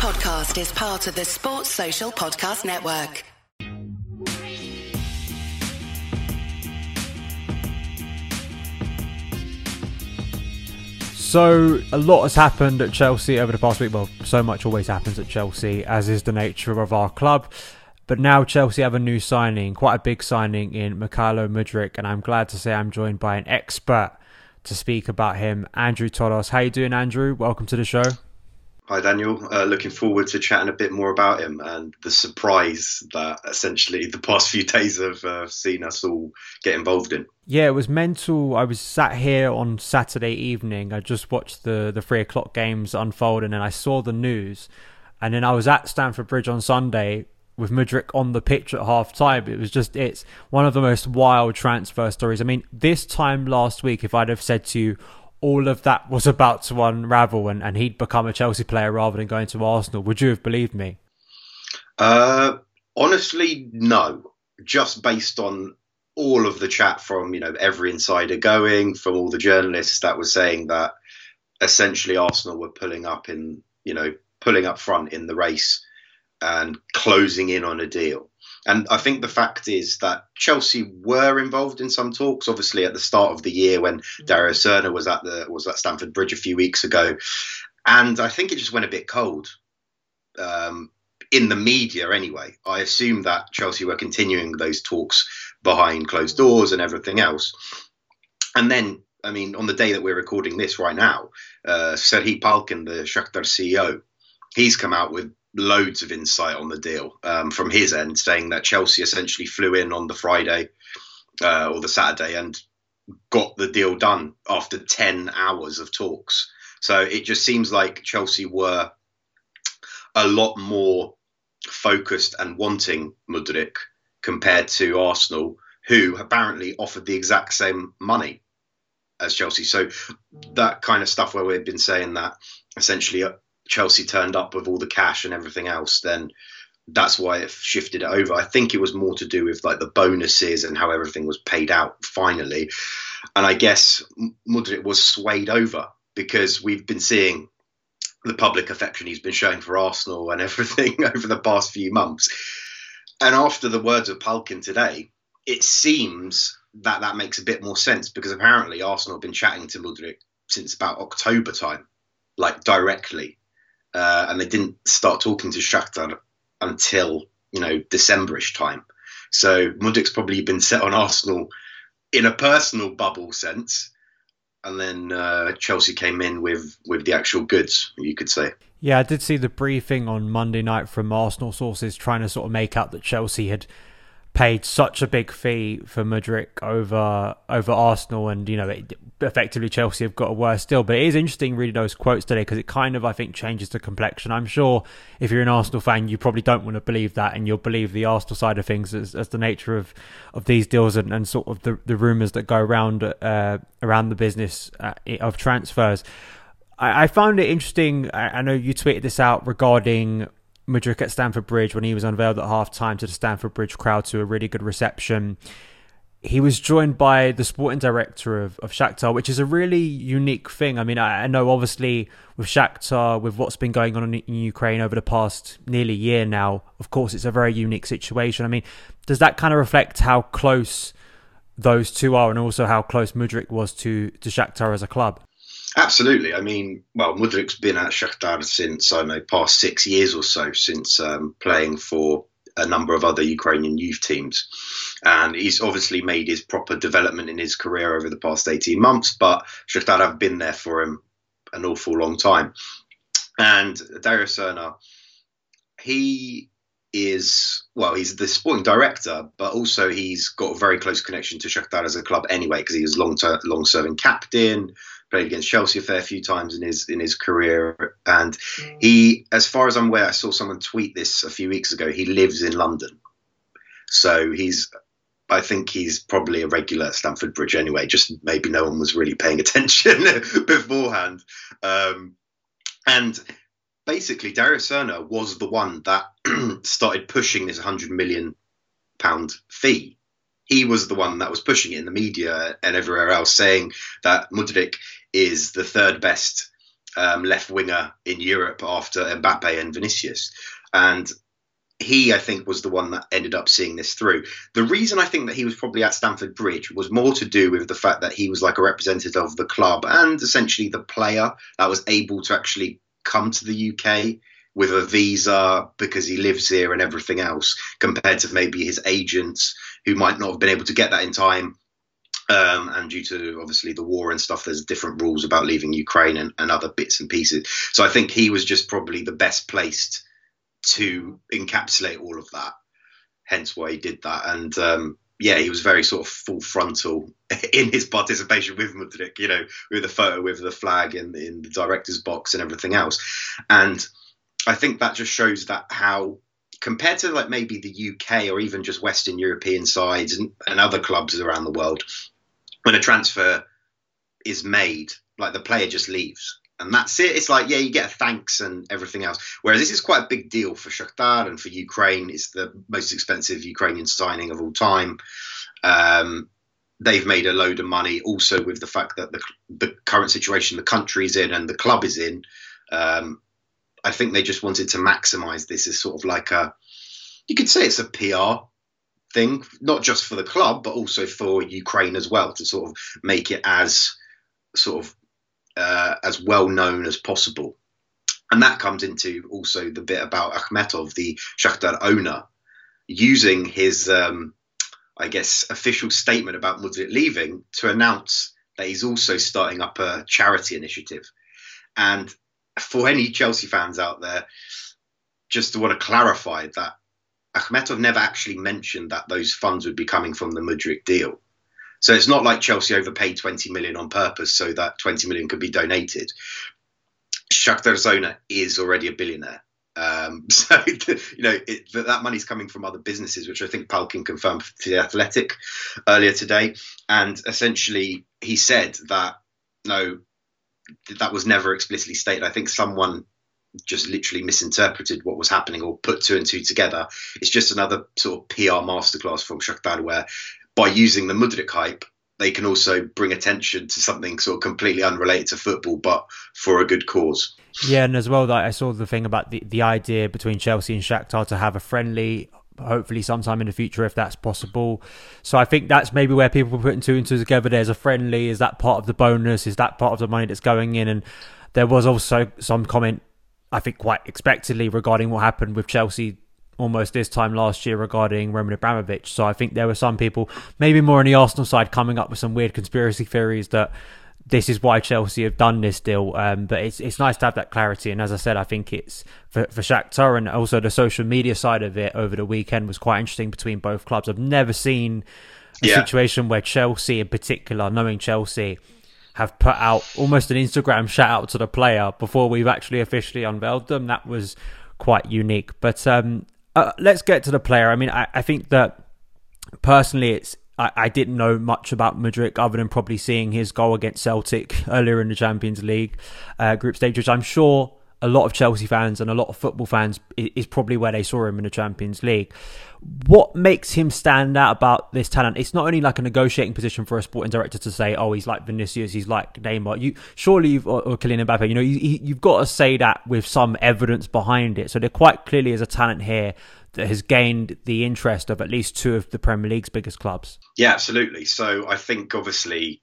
podcast is part of the Sports Social Podcast Network. So, a lot has happened at Chelsea over the past week. Well, so much always happens at Chelsea, as is the nature of our club. But now Chelsea have a new signing, quite a big signing in Mykhailo Mudryk, and I'm glad to say I'm joined by an expert to speak about him, Andrew Todos. How you doing, Andrew? Welcome to the show. Hi, Daniel. Uh, looking forward to chatting a bit more about him and the surprise that essentially the past few days have uh, seen us all get involved in. Yeah, it was mental. I was sat here on Saturday evening. I just watched the the three o'clock games unfold, and then I saw the news. And then I was at Stamford Bridge on Sunday with Mudryk on the pitch at half time. It was just, it's one of the most wild transfer stories. I mean, this time last week, if I'd have said to you, all of that was about to unravel and, and he'd become a Chelsea player rather than going to Arsenal, would you have believed me? Uh, honestly, no. Just based on all of the chat from you know every insider going, from all the journalists that were saying that essentially Arsenal were pulling up in you know pulling up front in the race and closing in on a deal. And I think the fact is that Chelsea were involved in some talks. Obviously, at the start of the year when Darijo Srna was at the was at Stamford Bridge a few weeks ago, and I think it just went a bit cold um, in the media. Anyway, I assume that Chelsea were continuing those talks behind closed doors and everything else. And then, I mean, on the day that we're recording this right now, uh, Serhii Palkin, the Shakhtar CEO, he's come out with loads of insight on the deal um, from his end, saying that Chelsea essentially flew in on the Friday uh, or the Saturday and got the deal done after 10 hours of talks. So it just seems like Chelsea were a lot more focused and wanting Mudryk compared to Arsenal, who apparently offered the exact same money as Chelsea. So that kind of stuff where we've been saying that essentially Chelsea turned up with all the cash and everything else, then that's why it shifted it over. I think it was more to do with like the bonuses and how everything was paid out finally. And I guess Mudryk was swayed over because we've been seeing the public affection he's been showing for Arsenal and everything over the past few months. And after the words of Palkin today, it seems that that makes a bit more sense because apparently Arsenal have been chatting to Mudryk since about October time, like directly uh, and they didn't start talking to Shakhtar until you know Decemberish time. So Mudryk's probably been set on Arsenal in a personal bubble sense, and then uh, Chelsea came in with with the actual goods, you could say. Yeah, I did see the briefing on Monday night from Arsenal sources trying to sort of make out that Chelsea had paid such a big fee for Mudryk over over Arsenal, and you know, it, effectively Chelsea have got a worse deal. But it is interesting reading those quotes today because it kind of, I think, changes the complexion. I'm sure if you're an Arsenal fan, you probably don't want to believe that, and you'll believe the Arsenal side of things as, as the nature of, of these deals and, and sort of the, the rumours that go around uh, around the business uh, of transfers. I, found it interesting. I know you tweeted this out regarding Mudryk at Stamford Bridge when he was unveiled at half time to the Stamford Bridge crowd to a really good reception. He was joined by the sporting director of, of Shakhtar, which is a really unique thing. I mean, I, I know obviously with Shakhtar, with what's been going on in, in Ukraine over the past nearly year now, of course, it's a very unique situation. I mean, does that kind of reflect how close those two are and also how close Mudryk was to, to Shakhtar as a club? Absolutely. I mean, well, Mudryk's been at Shakhtar since I know past six years or so, since um, playing for a number of other Ukrainian youth teams, and he's obviously made his proper development in his career over the past eighteen months. But Shakhtar have been there for him an awful long time, and Darijo Srna, he is well, he's the sporting director, but also he's got a very close connection to Shakhtar as a club anyway, because he was long long serving captain, played against Chelsea a fair few times in his in his career, and mm. he, as far as I'm aware, I saw someone tweet this a few weeks ago. He lives in London, so he's. I think he's probably a regular at Stamford Bridge anyway. Just maybe no one was really paying attention beforehand, um, and basically, Darijo Srna was the one that started pushing this 100 million pound fee he was the one that was pushing it in the media and everywhere else, saying that Mudryk is the third best um, left winger in Europe after Mbappe and Vinicius. And he, I think, was the one that ended up seeing this through. The reason I think that he was probably at Stamford Bridge was more to do with the fact that he was like a representative of the club and essentially the player that was able to actually come to the UK with a visa because he lives here and everything else, compared to maybe his agents who might not have been able to get that in time. Um, and due to obviously the war and stuff, there's different rules about leaving Ukraine and, and other bits and pieces. So I think he was just probably the best placed to encapsulate all of that. Hence why he did that. And um, yeah, he was very sort of full frontal in his participation with Mudryk, you know, with the photo with the flag in, in the director's box and everything else. And I think that just shows that how compared to like maybe the UK or even just Western European sides and, and other clubs around the world, when a transfer is made, like the player just leaves and that's it. It's like, yeah, you get a thanks and everything else. Whereas this is quite a big deal for Shakhtar and for Ukraine. It's the most expensive Ukrainian signing of all time. Um, they've made a load of money also with the fact that the, the current situation the country's in and the club is in. Um, I think they just wanted to maximize this as sort of like a, you could say it's a PR thing, not just for the club, but also for Ukraine as well, to sort of make it as sort of uh, as well known as possible. And that comes into also the bit about Akhmetov, the Shakhtar owner, using his, um, I guess, official statement about Mudryk leaving to announce that he's also starting up a charity initiative. And for any Chelsea fans out there, just to want to clarify that Akhmetov never actually mentioned that those funds would be coming from the Mudryk deal. So it's not like Chelsea overpaid 20 million on purpose so that 20 million could be donated. Shakhtar Zona is already a billionaire. Um, so you know it, that money's coming from other businesses, which I think Palkin confirmed to the Athletic earlier today. And essentially, he said that no, that was never explicitly stated. I think someone just literally misinterpreted what was happening or put two and two together. It's just another sort of PR masterclass from Shakhtar where by using the Mudryk hype, they can also bring attention to something sort of completely unrelated to football, but for a good cause. Yeah, and as well, that I saw the thing about the, the idea between Chelsea and Shakhtar to have a friendly, hopefully sometime in the future, if that's possible. So I think that's maybe where people are putting two and two together. There's a friendly. Is that part of the bonus? Is that part of the money that's going in? And there was also some comment, I think, quite expectedly regarding what happened with Chelsea almost this time last year regarding Roman Abramovich. So I think there were some people, maybe more on the Arsenal side, coming up with some weird conspiracy theories that this is why Chelsea have done this deal. Um, but it's it's nice to have that clarity. And as I said, I think it's for, for Shakhtar and also the social media side of it over the weekend was quite interesting between both clubs. I've never seen a yeah. situation where Chelsea, in particular, knowing Chelsea, have put out almost an Instagram shout out to the player before we've actually officially unveiled them. That was quite unique. But um, uh, let's get to the player. I mean, I, I think that personally, it's I, I, didn't know much about Mudryk other than probably seeing his goal against Celtic earlier in the Champions League uh, group stage, which I'm sure a lot of Chelsea fans and a lot of football fans is probably where they saw him in the Champions League. What makes him stand out about this talent? It's not only like a negotiating position for a sporting director to say, "Oh, he's like Vinicius, he's like Neymar." You surely, you've, or, or Kylian Mbappe, you know, you, you've got to say that with some evidence behind it. So there quite clearly is a talent here that has gained the interest of at least two of the Premier League's biggest clubs. Yeah, absolutely. So I think obviously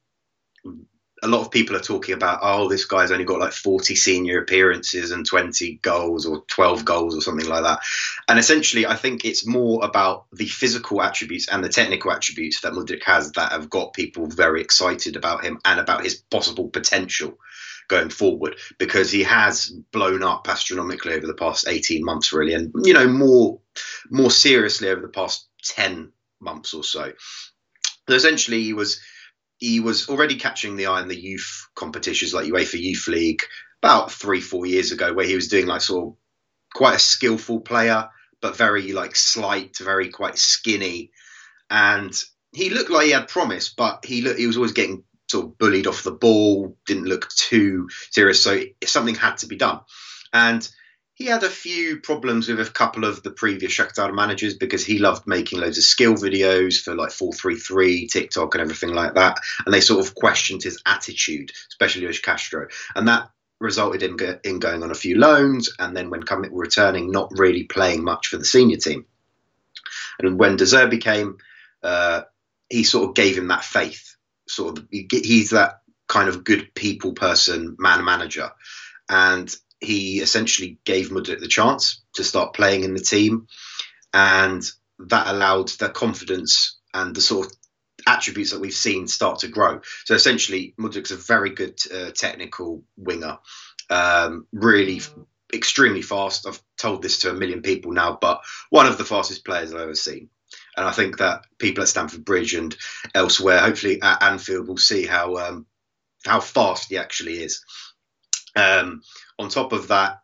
a lot of people are talking about, oh, this guy's only got like 40 senior appearances and 20 goals or 12 goals or something like that. And essentially, I think it's more about the physical attributes and the technical attributes that Mudryk has that have got people very excited about him and about his possible potential going forward because he has blown up astronomically over the past 18 months really and you know more more seriously over the past 10 months or so so essentially he was he was already catching the eye in the youth competitions like UEFA Youth League about three, four years ago, where he was doing like sort of quite a skillful player, but very like slight, very quite skinny, and he looked like he had promise, but he looked he was always getting sort of bullied off the ball, didn't look too serious, so something had to be done, and he had a few problems with a couple of the previous Shakhtar managers because he loved making loads of skill videos for like 433, TikTok, and everything like that. And they sort of questioned his attitude, especially with Castro. And that resulted in, in going on a few loans, and then when coming returning, not really playing much for the senior team. And when De Zerbi came, uh, he sort of gave him that faith. Sort of, he's that kind of good people person, man manager, and he essentially gave Mudryk the chance to start playing in the team, and that allowed the confidence and the sort of attributes that we've seen start to grow. So essentially, Mudryk's a very good uh, technical winger, um, really extremely fast. I've told this to a million people now, but one of the fastest players I've ever seen. And I think that people at Stamford Bridge and elsewhere, hopefully at Anfield, will see how um, how fast he actually is. Um, on top of that,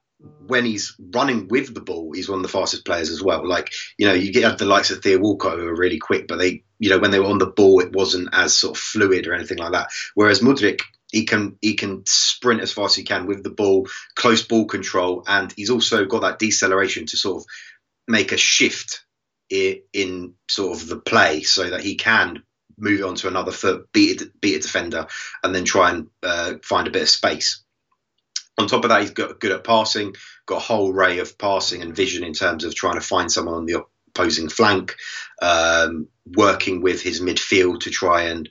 when he's running with the ball, he's one of the fastest players as well. Like, you know, you get the likes of Theo Walcott who are really quick, but they, you know, when they were on the ball, it wasn't as sort of fluid or anything like that. Whereas Mudryk, he can he can sprint as fast as he can with the ball, close ball control, and he's also got that deceleration to sort of make a shift in, sort of the play so that he can move on to another foot, beat it, beat a defender, and then try and uh, find a bit of space. On top of that, he's got good at passing, got a whole array of passing and vision in terms of trying to find someone on the opposing flank, um, working with his midfield to try and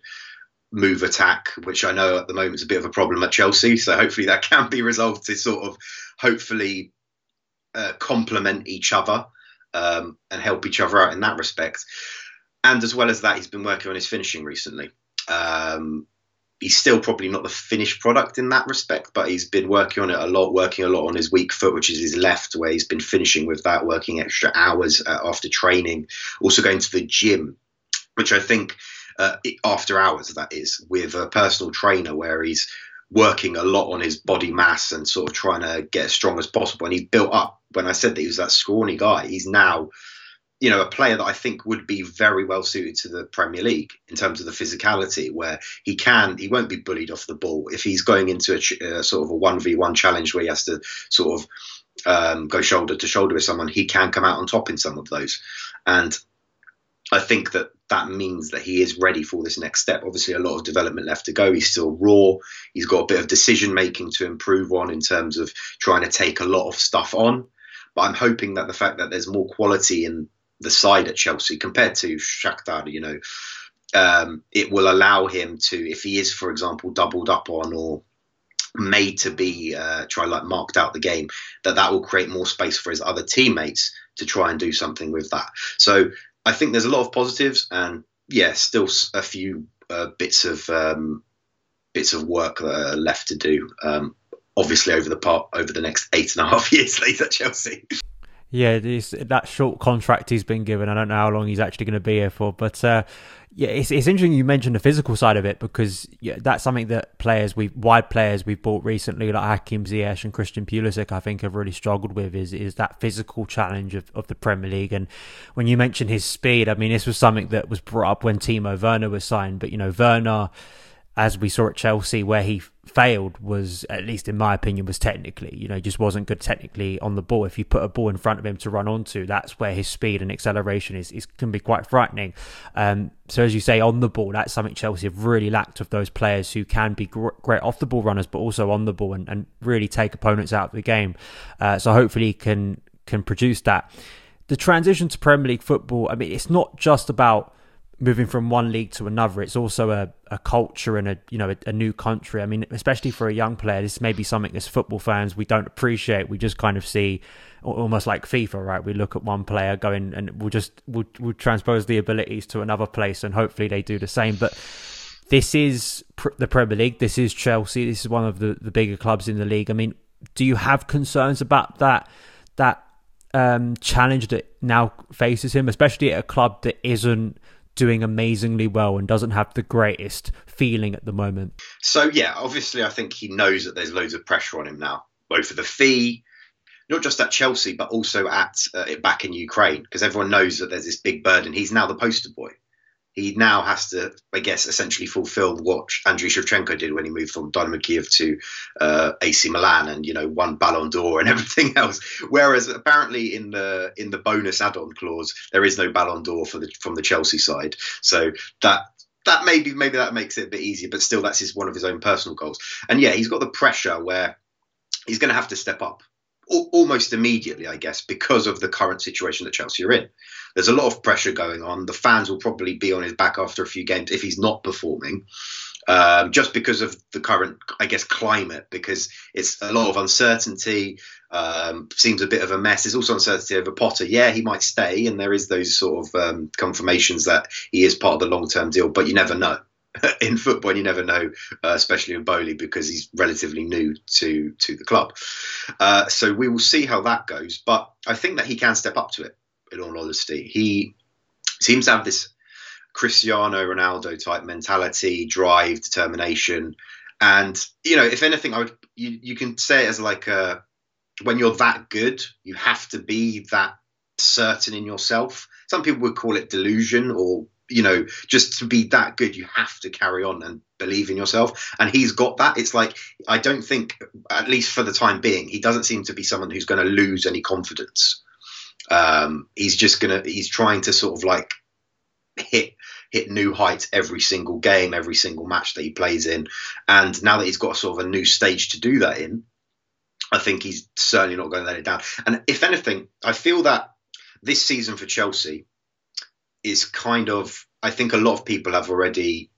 move attack, which I know at the moment is a bit of a problem at Chelsea. So hopefully that can be resolved to sort of hopefully uh, complement each other um, and help each other out in that respect. And as well as that, he's been working on his finishing recently. Um, he's still probably not the finished product in that respect, but he's been working on it a lot, working a lot on his weak foot, which is his left, where he's been finishing with that, working extra hours uh, after training, also going to the gym, which I think uh, after hours that is with a personal trainer where he's working a lot on his body mass and sort of trying to get as strong as possible. And he's built up. When I said that he was that scrawny guy, he's now you know, a player that I think would be very well suited to the Premier League in terms of the physicality, where he can, he won't be bullied off the ball if he's going into a uh, sort of a one v one challenge where he has to sort of um, go shoulder to shoulder with someone. He can come out on top in some of those, and I think that that means that he is ready for this next step. Obviously, a lot of development left to go. He's still raw. He's got a bit of decision making to improve on in terms of trying to take a lot of stuff on. But I'm hoping that the fact that there's more quality in the side at Chelsea compared to Shakhtar, you know, um, it will allow him to, if he is, for example, doubled up on or made to be uh, try like marked out the game, that that will create more space for his other teammates to try and do something with that. So I think there's a lot of positives, and yeah, still a few uh, bits of um, bits of work left to do. Um, obviously, over the part over the next eight and a half years later at Chelsea. Yeah, that short contract he's been given. I don't know how long he's actually going to be here for, but uh, yeah, it's, it's interesting you mentioned the physical side of it because yeah, that's something that players we wide players we've bought recently, like Hakim Ziyech and Christian Pulisic, I think have really struggled with is is that physical challenge of, of the Premier League. And when you mentioned his speed, I mean, this was something that was brought up when Timo Werner was signed, but you know, Werner as we saw at Chelsea, where he failed was, at least in my opinion, was technically, you know, just wasn't good technically on the ball. If you put a ball in front of him to run onto, that's where his speed and acceleration is, is can be quite frightening. Um, so as you say, on the ball, that's something Chelsea have really lacked of those players who can be great off the ball runners, but also on the ball and, and really take opponents out of the game. Uh, so hopefully he can can produce that. The transition to Premier League football, I mean, it's not just about moving from one league to another. It's also a, a culture and a you know a, a, new country. I mean, especially for a young player, this may be something as football fans we don't appreciate. We just kind of see almost like FIFA, right? We look at one player going and we'll just we'll, we'll transpose the abilities to another place, and hopefully they do the same. But this is pr- the Premier League. This is Chelsea. This is one of the, the bigger clubs in the league. I mean, do you have concerns about that that um, challenge that now faces him, especially at a club that isn't doing amazingly well and doesn't have the greatest feeling at the moment. So yeah, obviously I think he knows that there's loads of pressure on him now, both for the fee, not just at Chelsea but also at uh, back in Ukraine because everyone knows that there's this big burden. He's now the poster boy he now has to, I guess, essentially fulfill what Andriy Shevchenko did when he moved from Dynamo Kiev to uh, AC Milan and you know won Ballon d'Or and everything else. Whereas apparently in the in the bonus add-on clause there is no Ballon d'Or for the from the Chelsea side. So that that maybe maybe that makes it a bit easier, but still that's his one of his own personal goals. And yeah, he's got the pressure where he's going to have to step up almost immediately, I guess, because of the current situation that Chelsea are in. There's a lot of pressure going on. The fans will probably be on his back after a few games if he's not performing, um, just because of the current, I guess, climate. Because it's a lot of uncertainty. Um, seems a bit of a mess. There's also uncertainty over Potter. Yeah, he might stay, and there is those sort of um, confirmations that he is part of the long-term deal, but you never know. in football, and you never know, uh, especially in Boehly, because he's relatively new to to the club. Uh, so we will see how that goes. But I think that he can step up to it. In all honesty, he seems to have this Cristiano Ronaldo type mentality, drive, determination, and you know, if anything, I would you, you can say it as like a when you're that good, you have to be that certain in yourself. Some people would call it delusion or you know, just to be that good, you have to carry on and believe in yourself. And he's got that. It's like, I don't think, at least for the time being, he doesn't seem to be someone who's going to lose any confidence. Um, he's just going to, he's trying to sort of like hit, hit new heights every single game, every single match that he plays in. And now that he's got sort of a new stage to do that in, I think he's certainly not going to let it down. And if anything, I feel that this season for Chelsea, is kind of I think a lot of people have already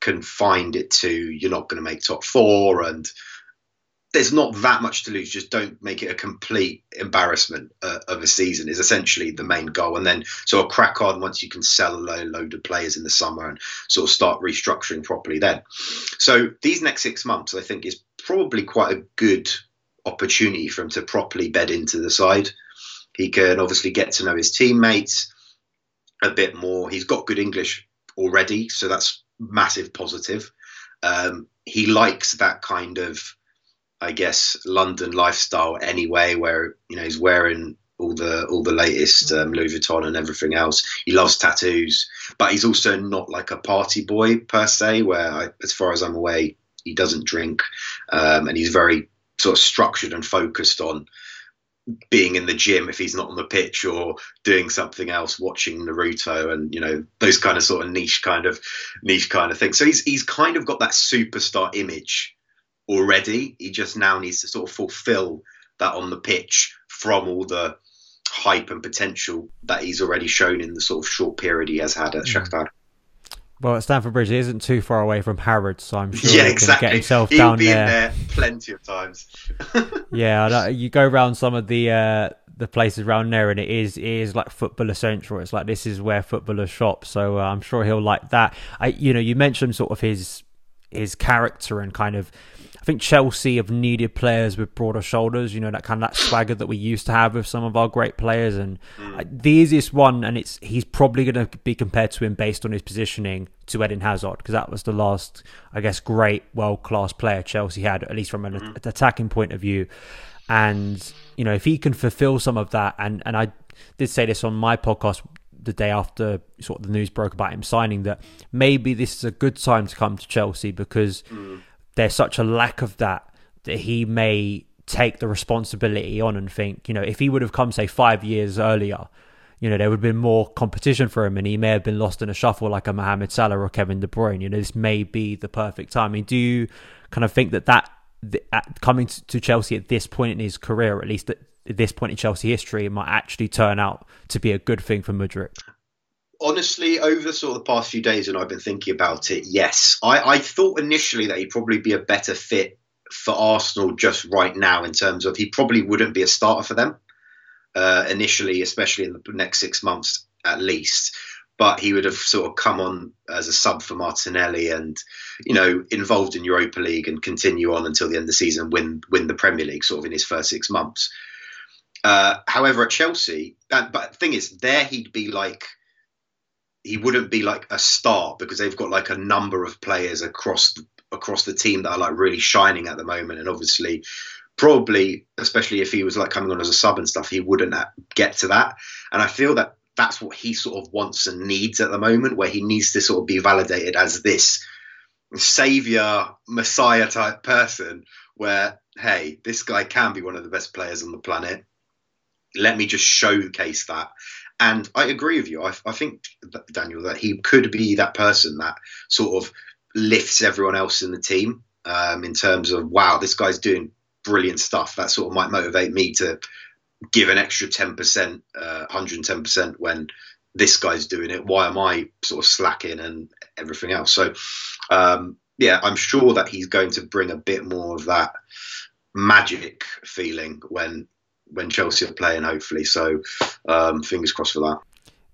confined it to you're not going to make top four and there's not that much to lose. Just don't make it a complete embarrassment uh, of a season. Is essentially the main goal, and then sort of crack on once you can sell a load, load of players in the summer and sort of start restructuring properly. Then, so these next six months, I think, is probably quite a good opportunity for him to properly bed into the side. He can obviously get to know his teammates a bit more. He's got good English already, so that's massive positive. Um, he likes that kind of, I guess, London lifestyle anyway, where you know he's wearing all the all the latest um, Louis Vuitton and everything else. He loves tattoos, but he's also not like a party boy per se. Where, I, as far as I'm aware, he doesn't drink, um, and he's very sort of structured and focused on being in the gym if he's not on the pitch or doing something else, watching Naruto and you know those kind of sort of niche kind of niche kind of things. So he's he's kind of got that superstar image already. He just now needs to sort of fulfill that on the pitch from all the hype and potential that he's already shown in the sort of short period he has had at mm. Shakhtar. Well, at Stamford Bridge, isn't too far away from Harrods, so I'm sure yeah, he can get himself He'll down there. there. plenty of times. yeah, you go around some of the uh, the places around there, and it is it is like footballer central. It's like this is where footballers shop, so uh, I'm sure he'll like that. I, you know, you mentioned sort of his his character and kind of I think Chelsea have needed players with broader shoulders, you know, that kind of that swagger that we used to have with some of our great players. And mm. the easiest one, and it's he's probably going to be compared to him based on his positioning to Eden Hazard, because that was the last, I guess, great world class player Chelsea had, at least from an mm. attacking point of view. And, you know, if he can fulfill some of that, and, and I did say this on my podcast the day after sort of the news broke about him signing that maybe this is a good time to come to Chelsea because mm there's such a lack of that that he may take the responsibility on and think, you know, if he would have come, say, five years earlier, you know, there would have been more competition for him and he may have been lost in a shuffle like a Mohamed Salah or Kevin De Bruyne. You know, this may be the perfect time. I mean, do you kind of think that that, coming to Chelsea at this point in his career, at least this point in Chelsea history, might actually turn out to be a good thing for Mudryk? honestly, over sort of the past few days, and I've been thinking about it, yes, I, I thought initially that he'd probably be a better fit for Arsenal just right now in terms of he probably wouldn't be a starter for them uh, initially, especially in the next six months at least. But he would have sort of come on as a sub for Martinelli and, you know, involved in Europa League and continue on until the end of the season, win win the Premier League sort of in his first six months. Uh, however, at Chelsea, uh, but the thing is, there he'd be like he wouldn't be like a star because they've got like a number of players across the, across the team that are like really shining at the moment, and obviously, probably especially if he was like coming on as a sub and stuff, he wouldn't get to that. And I feel that that's what he sort of wants and needs at the moment, where he needs to sort of be validated as this savior, messiah type person. Where hey, this guy can be one of the best players on the planet. Let me just showcase that and I agree with you. I, I think, Daniel, that he could be that person that sort of lifts everyone else in the team um, in terms of, wow, this guy's doing brilliant stuff. That sort of might motivate me to give an extra 10%, uh, 110% when this guy's doing it. Why am I sort of slacking and everything else? So, um, yeah, I'm sure that he's going to bring a bit more of that magic feeling when when Chelsea are playing, hopefully. So, um, fingers crossed for that.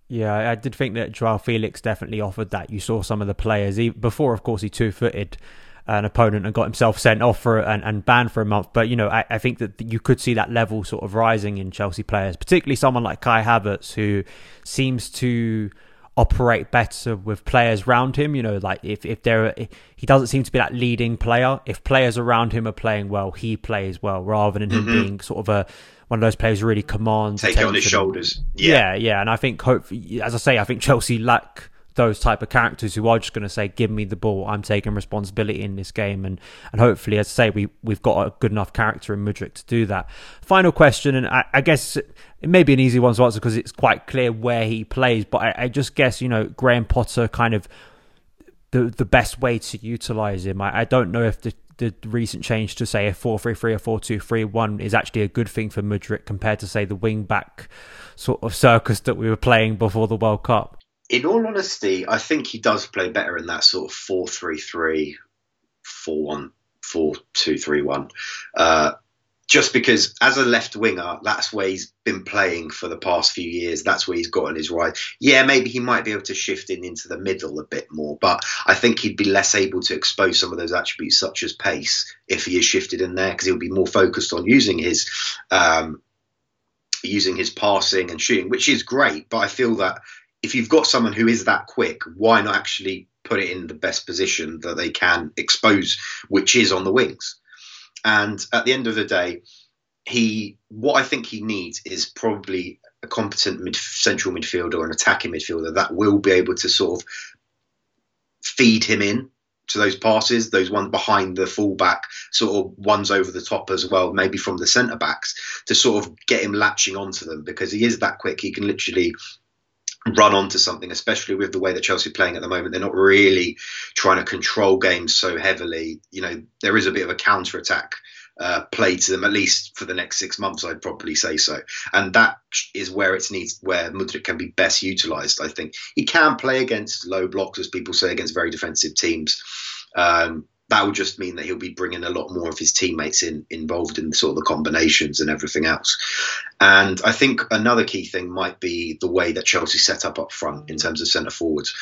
Yeah, I did think that Joao Felix definitely offered that. You saw some of the players he, before, of course, he two footed an opponent and got himself sent off for and, and banned for a month. But you know, I, I, think that you could see that level sort of rising in Chelsea players, particularly someone like Kai Havertz, who seems to operate better with players around him. You know, like if if there he doesn't seem to be that leading player. If players around him are playing well, he plays well, rather than him mm-hmm. being sort of a one of those players who really commands take attention. it on his shoulders. Yeah. yeah, yeah, and I think hope as I say, I think Chelsea lack those type of characters who are just going to say, "Give me the ball. I'm taking responsibility in this game." And and hopefully, as I say, we we've got a good enough character in Mudryk to do that. Final question, and I, I guess it may be an easy one to answer because it's quite clear where he plays. But I, I, just guess you know Graham Potter kind of the the best way to utilize him. I, I don't know if the the recent change to say a 4-3-3 or 4-2-3-1 is actually a good thing for Mudryk compared to say the wing back sort of circus that we were playing before the World Cup in all honesty, I think he does play better in that sort of 4 3 3, 4 1, 4 2 3 1. Uh, just because as a left winger, that's where he's been playing for the past few years. That's where he's gotten his right. Yeah, maybe he might be able to shift in into the middle a bit more, but I think he'd be less able to expose some of those attributes, such as pace, if he is shifted in there, because he'll be more focused on using his um, using his passing and shooting, which is great. But I feel that if you've got someone who is that quick, why not actually put it in the best position that they can expose, which is on the wings? And at the end of the day, he what I think he needs is probably a competent mid, central midfielder or an attacking midfielder that will be able to sort of feed him in to those passes, those ones behind the fullback, sort of ones over the top as well, maybe from the centre backs, to sort of get him latching onto them because he is that quick. He can literally run onto something, especially with the way that Chelsea are playing at the moment. They're not really trying to control games so heavily. You know, there is a bit of a counter attack uh, play to them, at least for the next six months, I'd probably say so. And that is where it needs, where Mudryk can be best utilised. I think he can play against low blocks, as people say, against very defensive teams. Um, that will just mean that he'll be bringing a lot more of his teammates in involved in sort of the combinations and everything else. And I think another key thing might be the way that Chelsea set up up front in terms of centre forwards.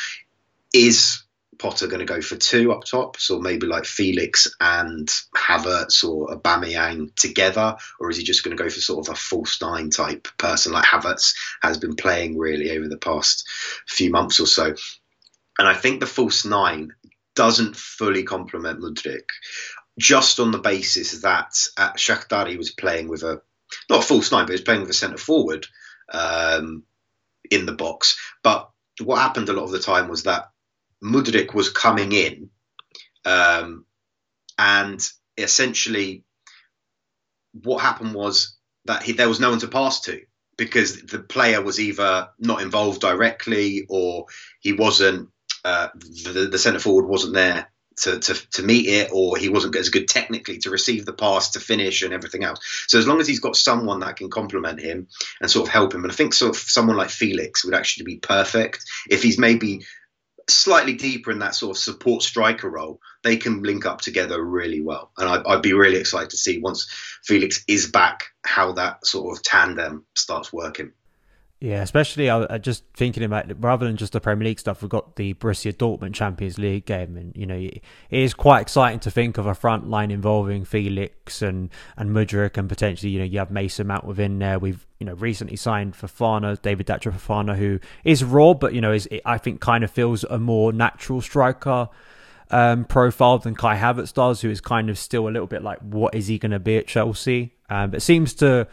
Is Potter going to go for two up top, so maybe like Felix and Havertz or Aubameyang together, or is he just going to go for sort of a false nine type person like Havertz has been playing really over the past few months or so? And I think the false nine doesn't fully complement Mudryk, just on the basis that at Shakhtar he was playing with a not a false nine, but he was playing with a centre forward um, in the box. But what happened a lot of the time was that Mudryk was coming in, um, and essentially what happened was that he, there was no one to pass to because the player was either not involved directly or he wasn't uh, the, the centre forward wasn't there to, to, to meet it, or he wasn't as good technically to receive the pass, to finish, and everything else. So as long as he's got someone that can complement him and sort of help him, and I think sort of someone like Felix would actually be perfect if he's maybe slightly deeper in that sort of support striker role, they can link up together really well. And I'd, I'd, be really excited to see once Felix is back how that sort of tandem starts working. Yeah, especially I, just thinking about rather than just the Premier League stuff, we've got the Borussia Dortmund Champions League game, and you know it is quite exciting to think of a front line involving Felix and and Mudryk, and potentially you know you have Mason Mount within there. We've you know recently signed Fofana, David Datro Fofana, who is raw, but you know is I think kind of feels a more natural striker um, profile than Kai Havertz does, who is kind of still a little bit like what is he going to be at Chelsea, um, but seems to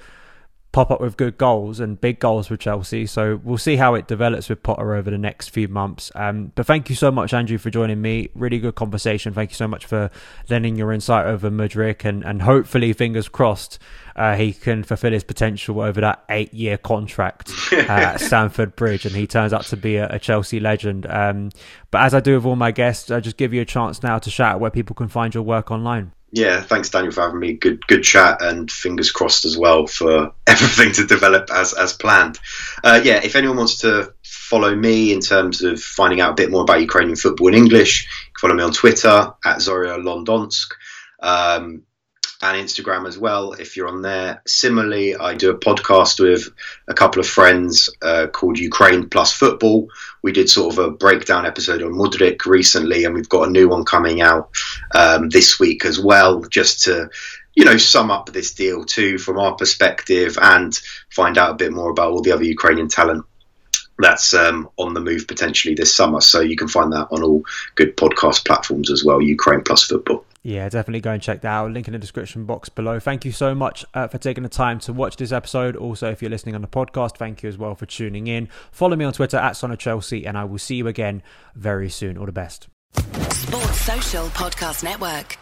pop up with good goals and big goals for Chelsea. So we'll see how it develops with Potter over the next few months. Um, but thank you so much, Andrew, for joining me. Really good conversation. Thank you so much for lending your insight over Mudryk and, and hopefully, fingers crossed, uh, he can fulfill his potential over that eight year contract at Stamford Bridge and he turns out to be a, a Chelsea legend. Um, but as I do with all my guests, I just give you a chance now to shout out where people can find your work online. Yeah, thanks Daniel for having me. Good good chat and fingers crossed as well for everything to develop as as planned. Uh, yeah, if anyone wants to follow me in terms of finding out a bit more about Ukrainian football in English, follow me on Twitter at Zorya Londonsk. Um, and Instagram as well if you're on there. Similarly, I do a podcast with a couple of friends uh, called Ukraine Plus Football. We did sort of a breakdown episode on Mudryk recently, and we've got a new one coming out um, this week as well, just to you know sum up this deal too from our perspective and find out a bit more about all the other Ukrainian talent that's um, on the move potentially this summer. So you can find that on all good podcast platforms as well. Ukraine Plus Football. Yeah, definitely go and check that out. Link in the description box below. Thank you so much uh, for taking the time to watch this episode. Also, if you're listening on the podcast, thank you as well for tuning in. Follow me on Twitter at Son of Chelsea, and I will see you again very soon. All the best. Sports Social Podcast Network.